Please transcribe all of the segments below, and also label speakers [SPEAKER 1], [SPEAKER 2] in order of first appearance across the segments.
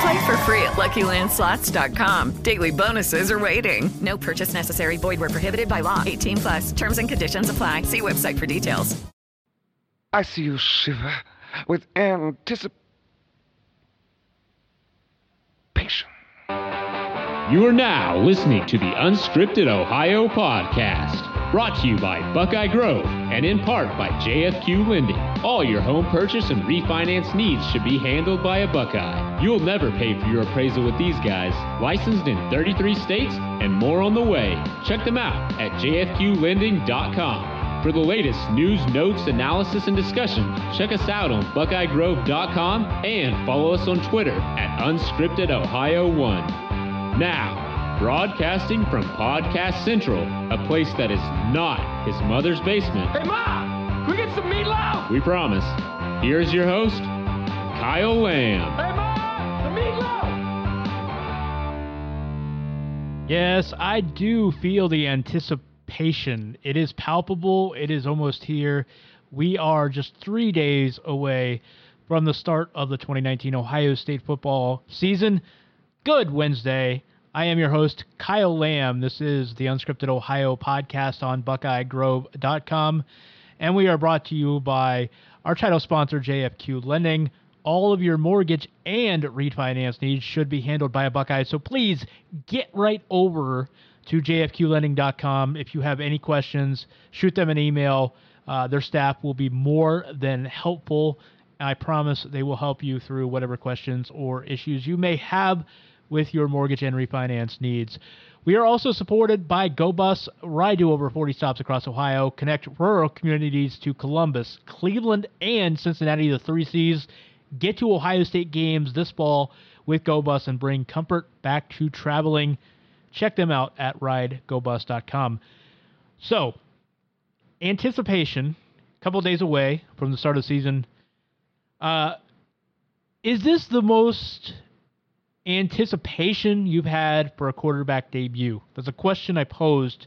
[SPEAKER 1] Play for free at LuckyLandSlots.com. Daily bonuses are waiting. No purchase necessary. Void where prohibited by law. 18 plus. Terms and conditions apply. See website for details.
[SPEAKER 2] I see you shiver with anticipation.
[SPEAKER 3] You are now listening to the Unscripted Ohio podcast, brought to you by Buckeye Grove and in part by JFQ Lending. All your home purchase and refinance needs should be handled by a Buckeye. You'll never pay for your appraisal with these guys. Licensed in 33 states and more on the way. Check them out at jfqlending.com. For the latest news, notes, analysis, and discussion, check us out on BuckeyeGrove.com and follow us on Twitter at UnscriptedOhio1. Now, broadcasting from Podcast Central, a place that is not his mother's basement.
[SPEAKER 2] Hey, Ma! Can we get some meatloaf?
[SPEAKER 3] We promise. Here's your host, Kyle Lamb.
[SPEAKER 2] Hey, Ma! The meatloaf!
[SPEAKER 4] Yes, I do feel the anticipation. It is palpable, it is almost here. We are just three days away from the start of the 2019 Ohio State football season. Good Wednesday. I am your host, Kyle Lamb. This is the Unscripted Ohio podcast on BuckeyeGrove.com. And we are brought to you by our title sponsor, JFQ Lending. All of your mortgage and refinance needs should be handled by a Buckeye. So please get right over to jfqlending.com. If you have any questions, shoot them an email. Uh, their staff will be more than helpful. I promise they will help you through whatever questions or issues you may have with your mortgage and refinance needs. We are also supported by GoBus. Ride to over 40 stops across Ohio. Connect rural communities to Columbus, Cleveland, and Cincinnati, the three C's. Get to Ohio State games this fall with GoBus and bring comfort back to traveling. Check them out at ridegobus.com. So, anticipation, a couple days away from the start of the season. Uh, is this the most anticipation you've had for a quarterback debut? That's a question I posed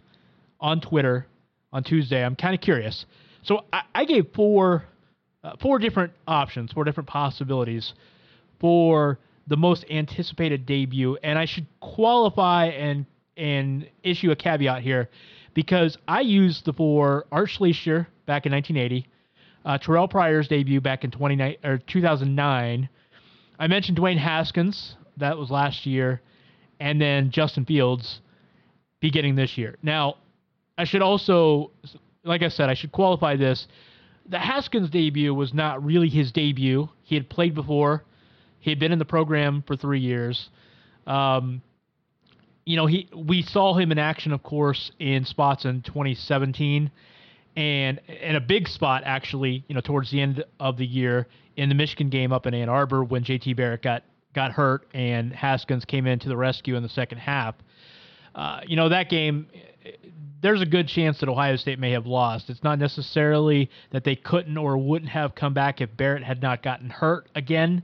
[SPEAKER 4] on Twitter on Tuesday. I'm kind of curious. So I, I gave four uh, four different options, four different possibilities for the most anticipated debut, and I should qualify and and issue a caveat here because I used the four Art Schlichter back in 1980, uh, Terrell Pryor's debut back in 29 or 2009. I mentioned Dwayne Haskins that was last year, and then Justin Fields beginning this year. Now, I should also, like I said, I should qualify this. The Haskins debut was not really his debut. He had played before. He had been in the program for three years. Um, you know, he we saw him in action, of course, in spots in 2017, and in a big spot actually, you know, towards the end of the year in the Michigan game up in Ann Arbor when JT Barrett got got hurt and Haskins came in to the rescue in the second half. Uh, you know, that game, there's a good chance that Ohio State may have lost. It's not necessarily that they couldn't or wouldn't have come back if Barrett had not gotten hurt again.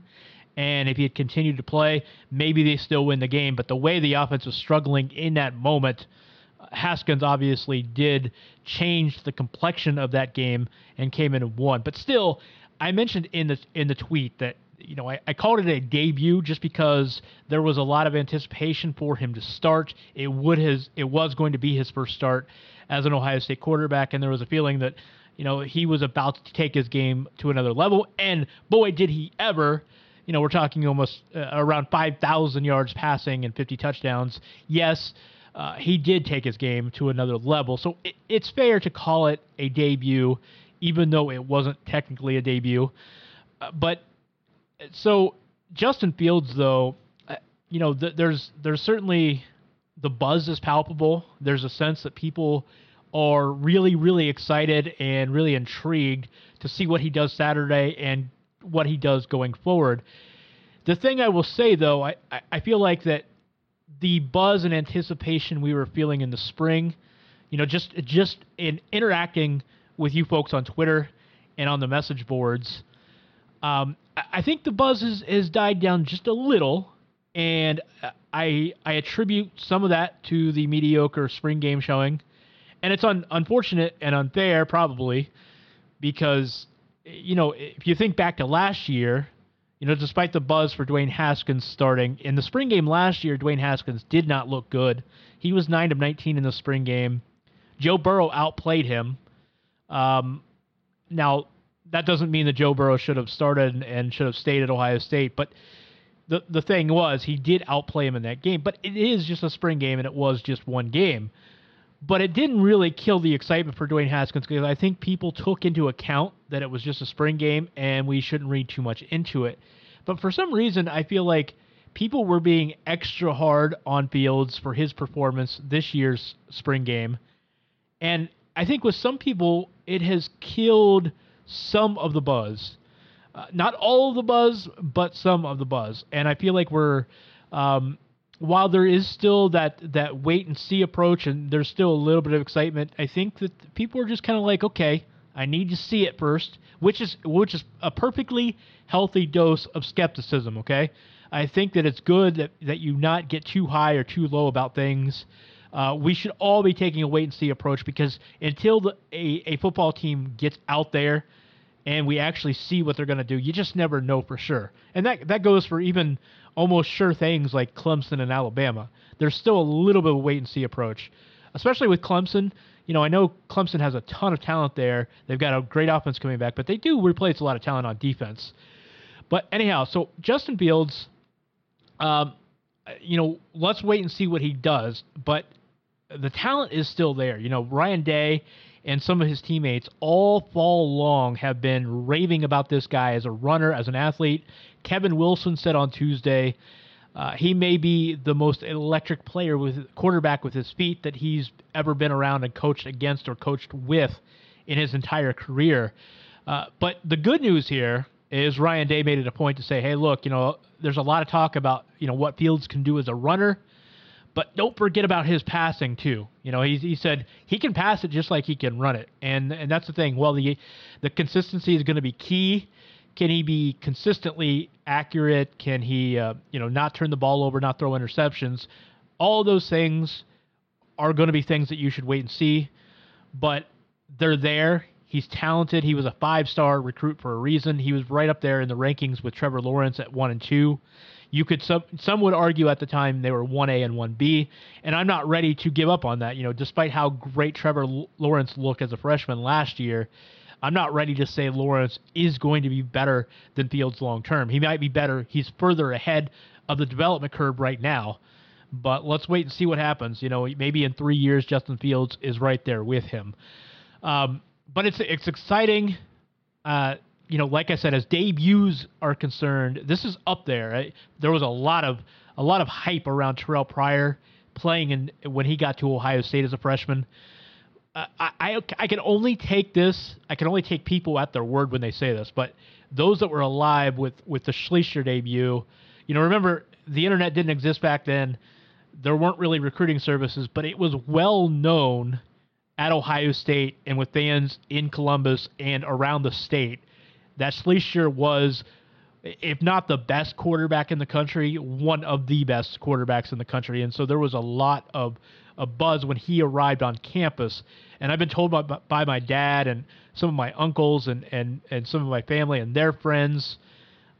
[SPEAKER 4] And if he had continued to play, maybe they still win the game. But the way the offense was struggling in that moment, Haskins obviously did change the complexion of that game and came in and won. But still, I mentioned in the in the tweet that you know, I, I, called it a debut just because there was a lot of anticipation for him to start. It would his it was going to be his first start as an Ohio State quarterback, and there was a feeling that, you know, he was about to take his game to another level. And boy, did he ever! You know, we're talking almost uh, around 5,000 yards passing and 50 touchdowns. Yes, uh, he did take his game to another level. So it, it's fair to call it a debut even though it wasn't technically a debut. Uh, but so Justin Fields, though, uh, you know, th- there's there's certainly the buzz is palpable. There's a sense that people are really, really excited and really intrigued to see what he does Saturday and what he does going forward. The thing I will say, though, I, I feel like that the buzz and anticipation we were feeling in the spring, you know, just just in interacting with you folks on Twitter and on the message boards, um, I think the buzz has, has died down just a little, and I I attribute some of that to the mediocre spring game showing, and it's un, unfortunate and unfair probably because you know if you think back to last year, you know despite the buzz for Dwayne Haskins starting in the spring game last year, Dwayne Haskins did not look good. He was nine of 19 in the spring game. Joe Burrow outplayed him. Um, now that doesn't mean that Joe Burrow should have started and should have stayed at Ohio State, but the the thing was he did outplay him in that game. But it is just a spring game, and it was just one game. But it didn't really kill the excitement for Dwayne Haskins because I think people took into account that it was just a spring game and we shouldn't read too much into it. But for some reason, I feel like people were being extra hard on Fields for his performance this year's spring game. And I think with some people, it has killed some of the buzz. Uh, not all of the buzz, but some of the buzz. And I feel like we're, um, while there is still that that wait and see approach, and there's still a little bit of excitement, I think that people are just kind of like, okay, I need to see it first, which is which is a perfectly healthy dose of skepticism. Okay, I think that it's good that that you not get too high or too low about things. Uh, we should all be taking a wait and see approach because until the, a, a football team gets out there and we actually see what they're going to do, you just never know for sure. And that that goes for even almost sure things like Clemson and Alabama. There's still a little bit of wait and see approach, especially with Clemson. You know, I know Clemson has a ton of talent there. They've got a great offense coming back, but they do replace a lot of talent on defense. But anyhow, so Justin Fields, um, you know, let's wait and see what he does. But the talent is still there. You know, Ryan Day and some of his teammates all fall long have been raving about this guy as a runner, as an athlete. Kevin Wilson said on Tuesday uh, he may be the most electric player with quarterback with his feet that he's ever been around and coached against or coached with in his entire career. Uh, but the good news here is Ryan Day made it a point to say, "Hey, look, you know, there's a lot of talk about you know what Fields can do as a runner." But don't forget about his passing too. You know, he, he said he can pass it just like he can run it, and and that's the thing. Well, the the consistency is going to be key. Can he be consistently accurate? Can he, uh, you know, not turn the ball over, not throw interceptions? All those things are going to be things that you should wait and see. But they're there. He's talented. He was a five-star recruit for a reason. He was right up there in the rankings with Trevor Lawrence at one and two. You could some some would argue at the time they were 1A and 1B, and I'm not ready to give up on that. You know, despite how great Trevor Lawrence looked as a freshman last year, I'm not ready to say Lawrence is going to be better than Fields long term. He might be better. He's further ahead of the development curve right now, but let's wait and see what happens. You know, maybe in three years Justin Fields is right there with him. Um, but it's it's exciting. Uh, you know, like I said, as debuts are concerned, this is up there. There was a lot of a lot of hype around Terrell Pryor playing in when he got to Ohio State as a freshman. Uh, I, I, I can only take this. I can only take people at their word when they say this. But those that were alive with with the Schlichter debut, you know, remember the internet didn't exist back then. There weren't really recruiting services, but it was well known at Ohio State and with fans in Columbus and around the state that Schlichter was, if not the best quarterback in the country, one of the best quarterbacks in the country. And so there was a lot of, a buzz when he arrived on campus. And I've been told by, by my dad and some of my uncles and, and, and some of my family and their friends.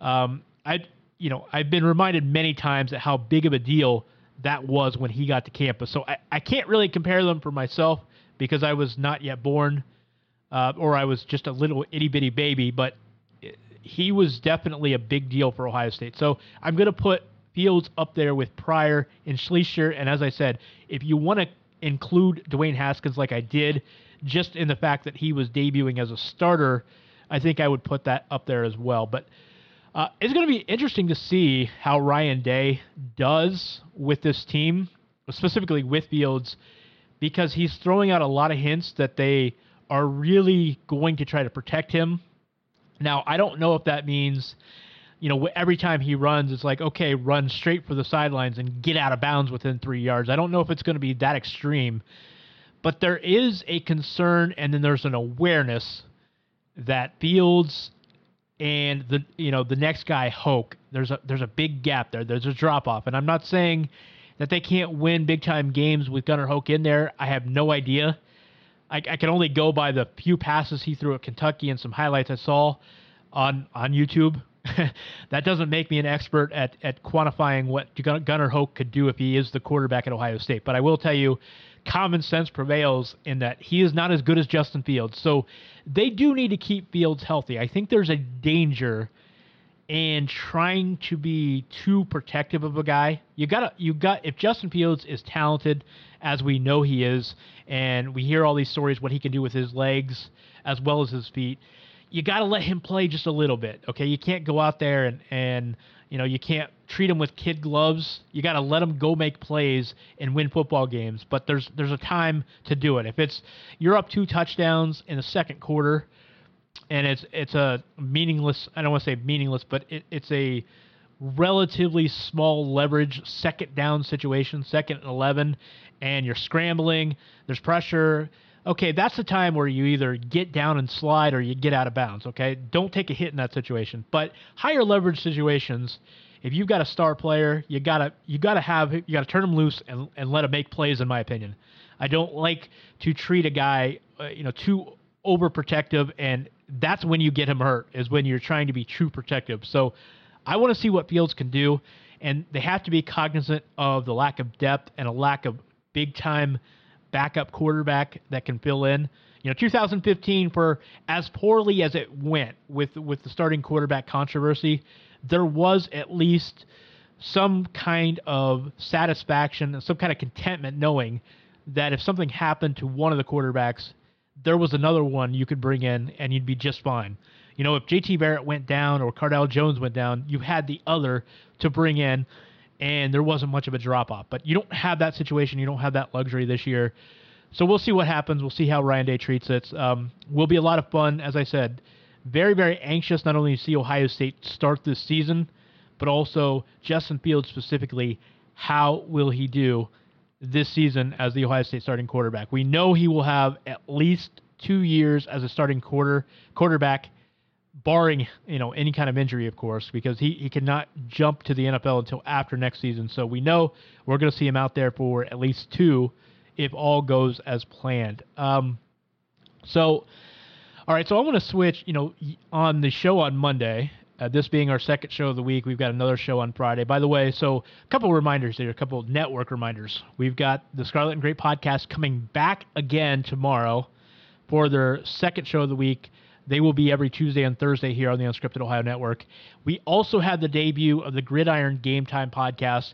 [SPEAKER 4] Um, I, you know, I've been reminded many times at how big of a deal that was when he got to campus. So I, I can't really compare them for myself because I was not yet born uh, or I was just a little itty bitty baby, but he was definitely a big deal for Ohio State. So I'm going to put Fields up there with Pryor and Schlichter. And as I said, if you want to include Dwayne Haskins like I did, just in the fact that he was debuting as a starter, I think I would put that up there as well. But uh, it's going to be interesting to see how Ryan Day does with this team, specifically with Fields, because he's throwing out a lot of hints that they are really going to try to protect him. Now, I don't know if that means, you know, every time he runs, it's like, okay, run straight for the sidelines and get out of bounds within three yards. I don't know if it's going to be that extreme, but there is a concern and then there's an awareness that Fields and the you know the next guy Hoke there's a there's a big gap there. There's a drop off and I'm not saying that they can't win big time games with Gunnar Hoke in there. I have no idea I, I can only go by the few passes he threw at Kentucky and some highlights I saw on on YouTube that doesn't make me an expert at at quantifying what Gunnar Hoke could do if he is the quarterback at Ohio State but I will tell you common sense prevails in that he is not as good as Justin Fields. So they do need to keep Fields healthy. I think there's a danger in trying to be too protective of a guy. You got to you got if Justin Fields is talented as we know he is and we hear all these stories what he can do with his legs as well as his feet. You got to let him play just a little bit. Okay? You can't go out there and and you know, you can't treat him with kid gloves. You got to let him go make plays and win football games. But there's there's a time to do it. If it's you're up two touchdowns in the second quarter, and it's it's a meaningless. I don't want to say meaningless, but it, it's a relatively small leverage second down situation, second and eleven, and you're scrambling. There's pressure okay, that's the time where you either get down and slide or you get out of bounds. Okay, don't take a hit in that situation. But higher leverage situations, if you've got a star player, you gotta you gotta have you gotta turn him loose and and let him make plays. In my opinion, I don't like to treat a guy uh, you know too overprotective, and that's when you get him hurt. Is when you're trying to be true protective. So I want to see what Fields can do, and they have to be cognizant of the lack of depth and a lack of big time backup quarterback that can fill in. You know, 2015 for as poorly as it went with with the starting quarterback controversy, there was at least some kind of satisfaction and some kind of contentment knowing that if something happened to one of the quarterbacks, there was another one you could bring in and you'd be just fine. You know, if JT Barrett went down or Cardale Jones went down, you had the other to bring in and there wasn't much of a drop off. But you don't have that situation. You don't have that luxury this year. So we'll see what happens. We'll see how Ryan Day treats it. Um, will be a lot of fun, as I said. Very, very anxious not only to see Ohio State start this season, but also Justin Fields specifically. How will he do this season as the Ohio State starting quarterback? We know he will have at least two years as a starting quarter quarterback barring you know any kind of injury, of course, because he, he cannot jump to the NFL until after next season. So we know we're going to see him out there for at least two, if all goes as planned. Um, so, all right, so I want to switch. You know, on the show on Monday. Uh, this being our second show of the week, we've got another show on Friday. By the way, so a couple reminders here, a couple network reminders. We've got the Scarlet and Gray podcast coming back again tomorrow for their second show of the week. They will be every Tuesday and Thursday here on the Unscripted Ohio Network. We also had the debut of the Gridiron Game Time podcast,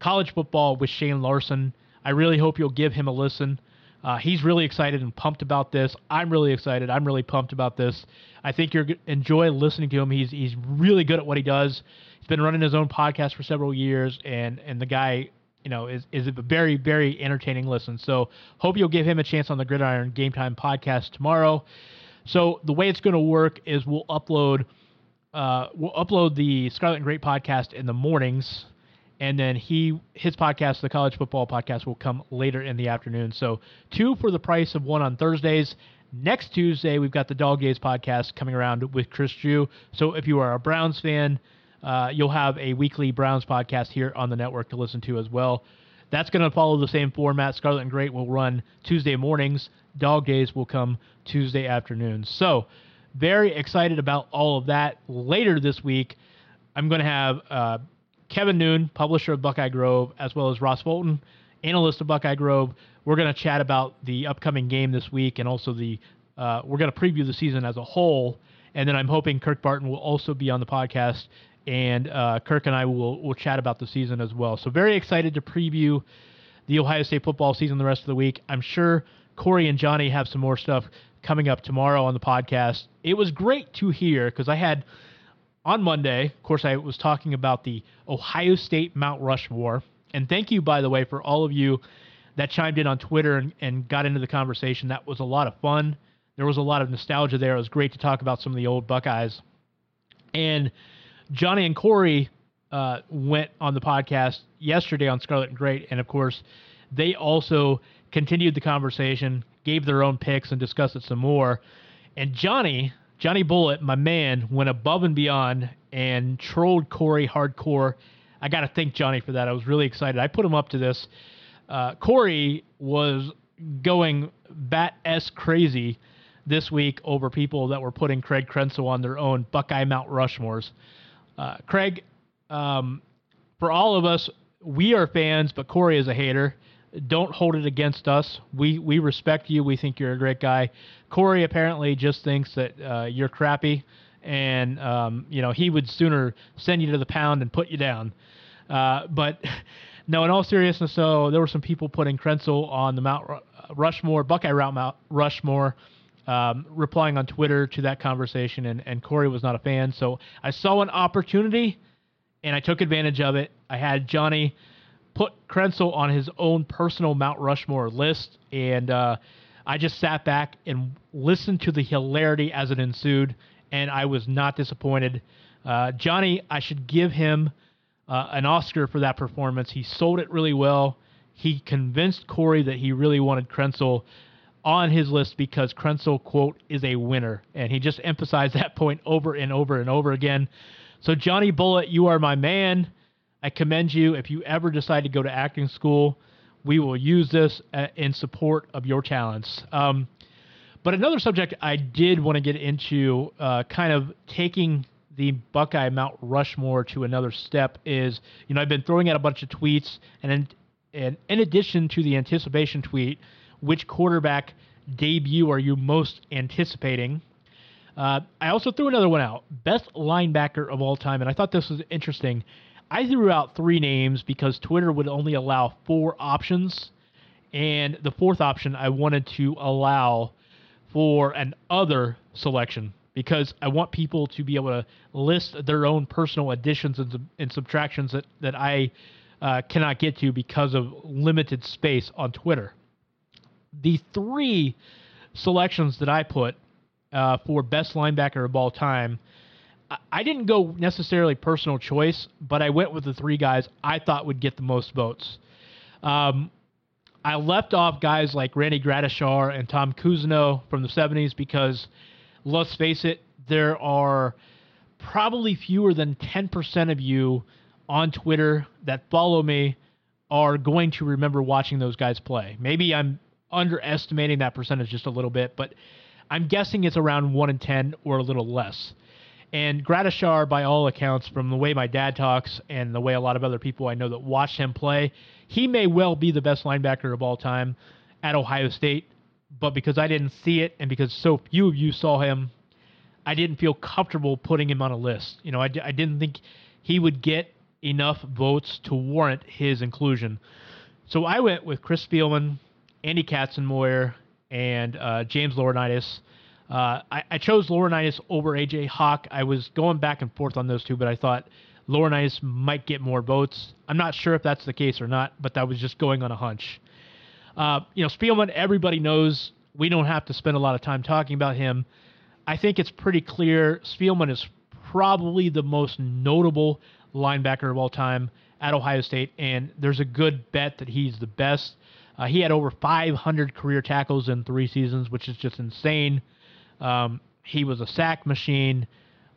[SPEAKER 4] college football with Shane Larson. I really hope you'll give him a listen. Uh, he's really excited and pumped about this. I'm really excited. I'm really pumped about this. I think you're enjoy listening to him. He's he's really good at what he does. He's been running his own podcast for several years, and and the guy you know is is a very very entertaining listen. So hope you'll give him a chance on the Gridiron Game Time podcast tomorrow. So the way it's going to work is we'll upload uh, we'll upload the Scarlet and Gray podcast in the mornings, and then he his podcast, the College Football Podcast, will come later in the afternoon. So two for the price of one on Thursdays. Next Tuesday, we've got the Dog Days podcast coming around with Chris Drew. So if you are a Browns fan, uh, you'll have a weekly Browns podcast here on the network to listen to as well. That's going to follow the same format. Scarlet and Gray will run Tuesday mornings. Dog Days will come Tuesday afternoons. So, very excited about all of that. Later this week, I'm going to have uh, Kevin Noon, publisher of Buckeye Grove, as well as Ross Fulton, analyst of Buckeye Grove. We're going to chat about the upcoming game this week and also the uh, we're going to preview the season as a whole. And then I'm hoping Kirk Barton will also be on the podcast and uh, Kirk and I will will chat about the season as well. So very excited to preview the Ohio State football season the rest of the week. I'm sure Corey and Johnny have some more stuff coming up tomorrow on the podcast. It was great to hear because I had on Monday, of course, I was talking about the Ohio State Mount Rushmore. And thank you, by the way, for all of you that chimed in on Twitter and, and got into the conversation. That was a lot of fun. There was a lot of nostalgia there. It was great to talk about some of the old Buckeyes. And Johnny and Corey uh, went on the podcast yesterday on Scarlet and Gray, and of course, they also continued the conversation, gave their own picks, and discussed it some more. And Johnny, Johnny Bullet, my man, went above and beyond and trolled Corey hardcore. I got to thank Johnny for that. I was really excited. I put him up to this. Uh, Corey was going bat s crazy this week over people that were putting Craig Krenzel on their own Buckeye Mount Rushmores. Uh, Craig, um, for all of us, we are fans, but Corey is a hater. Don't hold it against us. We we respect you. We think you're a great guy. Corey apparently just thinks that uh, you're crappy, and um, you know he would sooner send you to the pound and put you down. Uh, but no, in all seriousness, so there were some people putting Krenzel on the Mount Rushmore, Buckeye Route Mount Rushmore um, replying on Twitter to that conversation, and, and Corey was not a fan. So I saw an opportunity, and I took advantage of it. I had Johnny put Krenzel on his own personal Mount Rushmore list, and uh, I just sat back and listened to the hilarity as it ensued, and I was not disappointed. Uh, Johnny, I should give him uh, an Oscar for that performance. He sold it really well. He convinced Corey that he really wanted Krenzel on his list because Krenzel, quote, is a winner. And he just emphasized that point over and over and over again. So, Johnny Bullet, you are my man. I commend you. If you ever decide to go to acting school, we will use this uh, in support of your talents. Um, but another subject I did want to get into, uh, kind of taking the Buckeye Mount Rushmore to another step, is you know I've been throwing out a bunch of tweets, and in, and in addition to the anticipation tweet, which quarterback debut are you most anticipating? Uh, I also threw another one out best linebacker of all time, and I thought this was interesting. I threw out three names because Twitter would only allow four options, and the fourth option I wanted to allow for an other selection because I want people to be able to list their own personal additions and, and subtractions that, that I uh, cannot get to because of limited space on Twitter. The three selections that I put uh, for best linebacker of all time, I didn't go necessarily personal choice, but I went with the three guys I thought would get the most votes. Um, I left off guys like Randy Gradishar and Tom Cousineau from the 70s because, let's face it, there are probably fewer than 10% of you on Twitter that follow me are going to remember watching those guys play. Maybe I'm underestimating that percentage just a little bit, but I'm guessing it's around 1 in 10 or a little less. And Gradishar, by all accounts, from the way my dad talks and the way a lot of other people I know that watch him play, he may well be the best linebacker of all time at Ohio State. But because I didn't see it and because so few of you saw him, I didn't feel comfortable putting him on a list. You know, I, I didn't think he would get enough votes to warrant his inclusion. So I went with Chris Spielman, Andy Katzenmoyer, and uh, James Laurinaitis. Uh, I, I, chose Laurinaitis over AJ Hawk. I was going back and forth on those two, but I thought Laurinaitis might get more votes. I'm not sure if that's the case or not, but that was just going on a hunch. Uh, you know, Spielman, everybody knows. We don't have to spend a lot of time talking about him. I think it's pretty clear Spielman is probably the most notable linebacker of all time at Ohio State, and there's a good bet that he's the best. Uh, he had over 500 career tackles in three seasons, which is just insane. Um, he was a sack machine,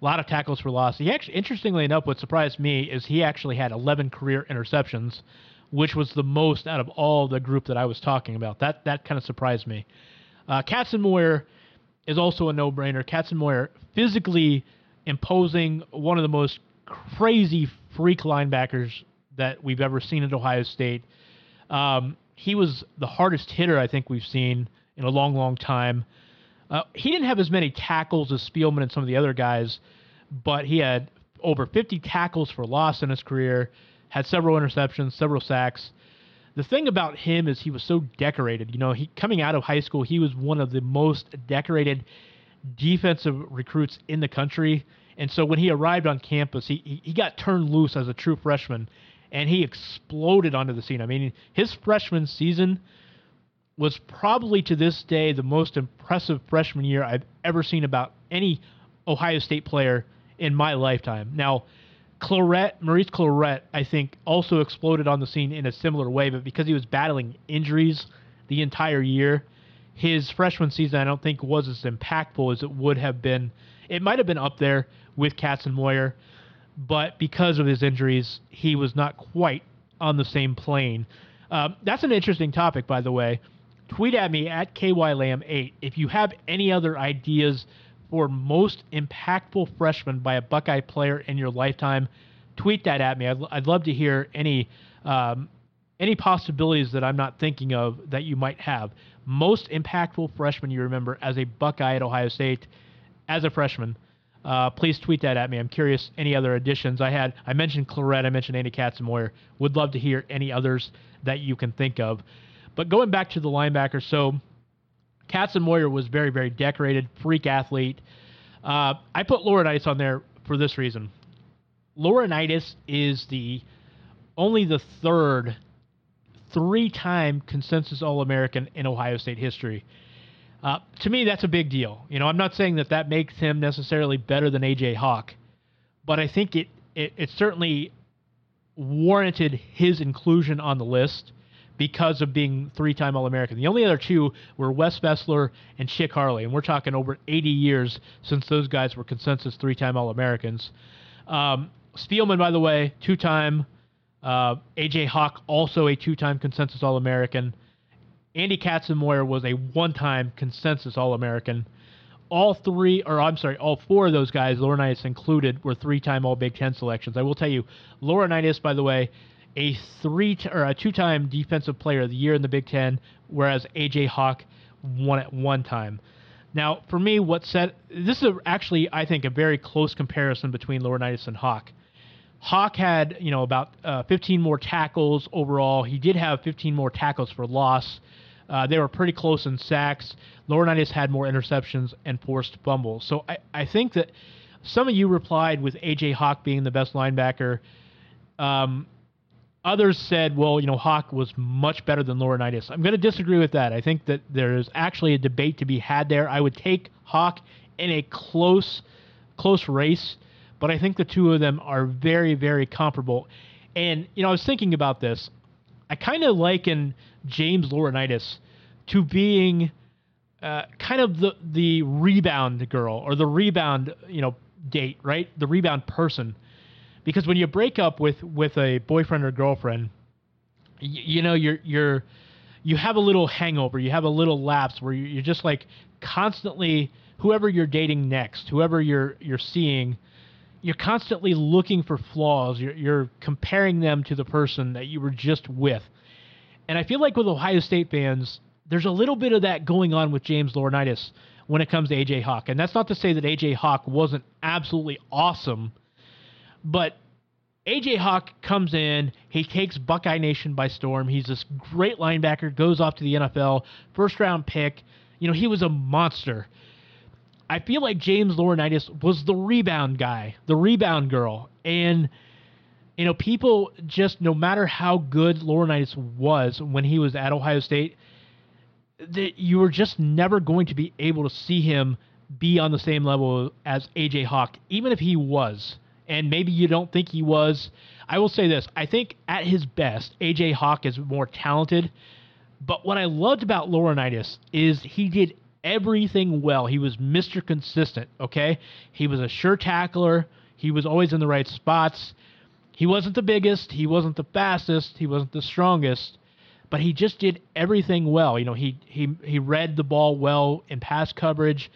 [SPEAKER 4] a lot of tackles for loss. He actually, interestingly enough, what surprised me is he actually had 11 career interceptions, which was the most out of all the group that I was talking about. That that kind of surprised me. Uh, Katzenmoyer is also a no-brainer. Katzenmoyer physically imposing, one of the most crazy freak linebackers that we've ever seen at Ohio State. Um, he was the hardest hitter I think we've seen in a long, long time. Uh, he didn't have as many tackles as Spielman and some of the other guys, but he had over 50 tackles for loss in his career, had several interceptions, several sacks. the thing about him is he was so decorated. You know, he coming out of high school, he was one of the most decorated defensive recruits in the country. And so when he arrived on campus, he, he, he got turned loose as a true freshman and he exploded onto the scene. I mean, his freshman season was probably to this day the most impressive freshman year I've ever seen about any Ohio State player in my lifetime. Now, Clarett, Maurice Clarett, I think, also exploded on the scene in a similar way, but because he was battling injuries the entire year, his freshman season I don't think was as impactful as it would have been. It might have been up there with Katzenmoyer, but because of his injuries, he was not quite on the same plane. Uh, that's an interesting topic, by the way. Tweet at me at KYLam8 if you have any other ideas for most impactful freshman by a Buckeye player in your lifetime. Tweet that at me. I'd, I'd love to hear any um, any possibilities that I'm not thinking of that you might have. Most impactful freshman you remember as a Buckeye at Ohio State as a freshman. Uh, please tweet that at me. I'm curious any other additions I had. I mentioned Clarett. I mentioned Andy Katzenmoyer. Would love to hear any others that you can think of. But going back to the linebacker, so Katzenmoyer was very, very decorated, freak athlete. Uh, I put Laurinaitis on there for this reason. Laurinaitis is the only the third three-time consensus All-American in Ohio State history. Uh, to me, that's a big deal. You know, I'm not saying that that makes him necessarily better than AJ Hawk, but I think it, it, it certainly warranted his inclusion on the list because of being three-time All-American. The only other two were Wes Fesler and Chick Harley, and we're talking over 80 years since those guys were consensus three-time All-Americans. Um, Spielman, by the way, two-time. Uh, AJ Hawk, also a two-time consensus All-American. Andy Katzenmoyer was a one-time consensus All-American. All three, or I'm sorry, all four of those guys, Laurinaitis included, were three-time All Big Ten selections. I will tell you, Laurinaitis, by the way, a three t- or a two-time Defensive Player of the Year in the Big Ten, whereas AJ Hawk won at one time. Now, for me, what set this is actually, I think, a very close comparison between Laurinaitis and Hawk. Hawk had, you know, about uh, 15 more tackles overall. He did have 15 more tackles for loss. Uh, they were pretty close in sacks. Laurinaitis had more interceptions and forced fumbles. So I, I think that some of you replied with AJ Hawk being the best linebacker. Um, others said, well, you know, Hawk was much better than Laurinaitis. I'm going to disagree with that. I think that there's actually a debate to be had there. I would take Hawk in a close, close race, but I think the two of them are very, very comparable. And you know, I was thinking about this. I kind of liken James Laurinaitis to being uh, kind of the the rebound girl or the rebound you know date, right? The rebound person, because when you break up with with a boyfriend or girlfriend, you, know you're you're you have a little hangover, you have a little lapse where you're just like constantly whoever you're dating next, whoever you're you're seeing you're constantly looking for flaws. You're, you're comparing them to the person that you were just with. And I feel like with Ohio State fans, there's a little bit of that going on with James Laurinaitis when it comes to AJ Hawk. And that's not to say that AJ Hawk wasn't absolutely awesome, but AJ Hawk comes in, he takes Buckeye Nation by storm. He's this great linebacker, goes off to the NFL, first round pick. You know, he was a monster. I feel like James Laurinaitis was the rebound guy, the rebound girl. And, you know, people just, no matter how good Laurinaitis was when he was at Ohio State, that you were just never going to be able to see him be on the same level as AJ Hawk, even if he was. And maybe you don't think he was. I will say this I think at his best, AJ Hawk is more talented. But what I loved about Laurinaitis is he did everything well. He was Mr. Consistent, okay? He was a sure tackler. He was always in the right spots. He wasn't the biggest, he wasn't the fastest, he wasn't the strongest, but he just did everything well. You know, he he he read the ball well in pass coverage.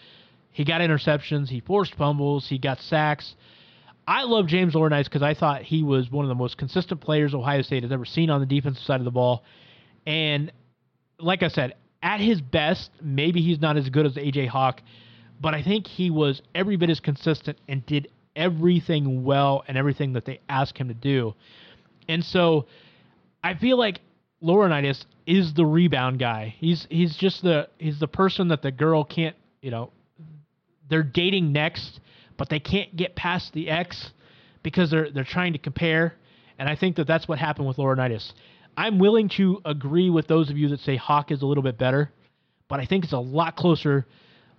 [SPEAKER 4] He got interceptions, he forced fumbles, he got sacks. I love James Laurinaitis because I thought he was one of the most consistent players Ohio State has ever seen on the defensive side of the ball. And like I said, at his best, maybe he's not as good as AJ Hawk, but I think he was every bit as consistent and did everything well and everything that they asked him to do. And so I feel like Laurinaitis is the rebound guy. He's he's just the he's the person that the girl can't you know they're dating next, but they can't get past the X because they're they're trying to compare. And I think that that's what happened with Laurinaitis. I'm willing to agree with those of you that say Hawk is a little bit better, but I think it's a lot closer,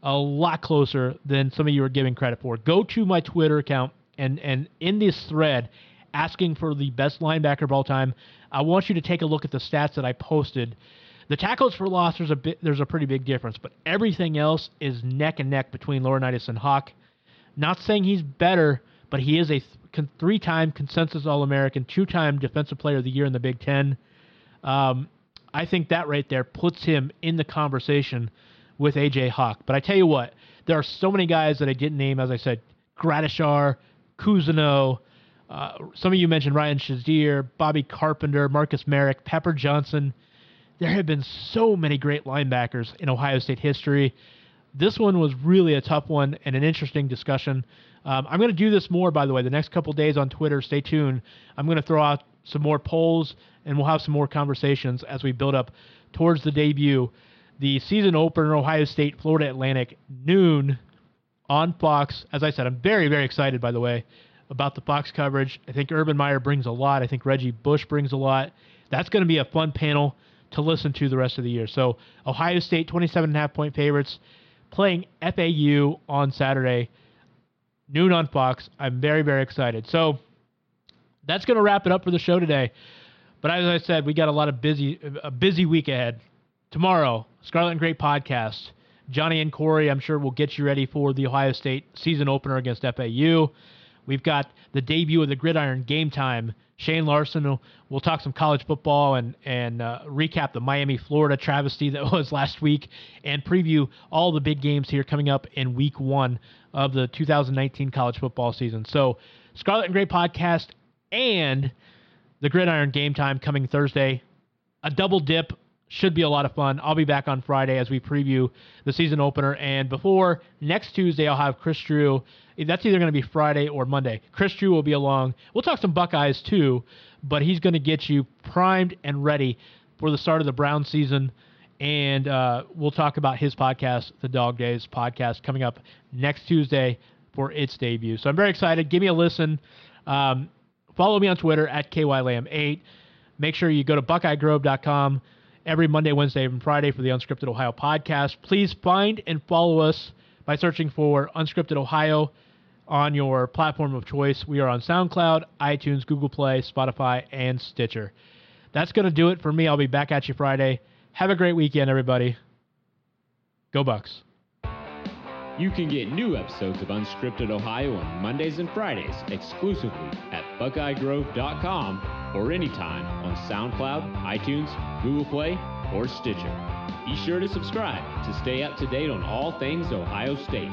[SPEAKER 4] a lot closer than some of you are giving credit for. Go to my Twitter account and and in this thread asking for the best linebacker of all time, I want you to take a look at the stats that I posted. The tackles for loss there's a bit there's a pretty big difference, but everything else is neck and neck between Laurinaitis and Hawk. Not saying he's better, but he is a th- three-time consensus All-American, two-time Defensive Player of the Year in the Big Ten. Um, I think that right there puts him in the conversation with AJ Hawk. But I tell you what, there are so many guys that I didn't name, as I said, Gradishar, Cousineau, uh, some of you mentioned Ryan Shazier, Bobby Carpenter, Marcus Marek, Pepper Johnson. There have been so many great linebackers in Ohio State history. This one was really a tough one and an interesting discussion. Um, I'm going to do this more, by the way, the next couple days on Twitter. Stay tuned. I'm going to throw out some more polls and we'll have some more conversations as we build up towards the debut. The season opener, Ohio State, Florida Atlantic, noon on Fox. As I said, I'm very, very excited, by the way about the Fox coverage. I think Urban Meyer brings a lot. I think Reggie Bush brings a lot. That's going to be a fun panel to listen to the rest of the year. So Ohio State, 27 and a half point favorites, playing FAU on Saturday, noon on Fox. I'm very, very excited. So that's going to wrap it up for the show today. But as I said, we got a lot of busy, a busy week ahead. Tomorrow, Scarlet and Gray podcast. Johnny and Corey, I'm sure will get you ready for the Ohio State season opener against FAU. We've got the debut of the Gridiron Game Time. Shane Larson will, will talk some college football and and uh, recap the Miami Florida travesty that was last week and preview all the big games here coming up in Week One of the 2019 college football season. So Scarlet and Gray podcast and the Gridiron Game Time coming Thursday. A double dip should be a lot of fun. I'll be back on Friday as we preview the season opener. And before next Tuesday, I'll have Chris Drew that's either going to be Friday or Monday. Chris Drew will be along. We'll talk some Buckeyes too, but he's going to get you primed and ready for the start of the Brown season. And uh, we'll talk about his podcast, the Dog Days podcast, coming up next Tuesday for its debut. So I'm very excited. Give me a listen. Um, follow me on Twitter at KYLam8. Make sure you go to BuckeyeGrove.com every Monday, Wednesday, and Friday for the Unscripted Ohio podcast. Please find and follow us by searching for Unscripted Ohio on your platform of choice. We are on SoundCloud, iTunes, Google Play, Spotify, and Stitcher. That's going to do it for me. I'll be back at you Friday. Have a great weekend, everybody. Go Bucks.
[SPEAKER 3] You can get new episodes of Unscripted Ohio on Mondays and Fridays exclusively at BuckeyeGrove.com or anytime on SoundCloud, iTunes, Google Play, or Stitcher. Be sure to subscribe to stay up to date on all things Ohio State.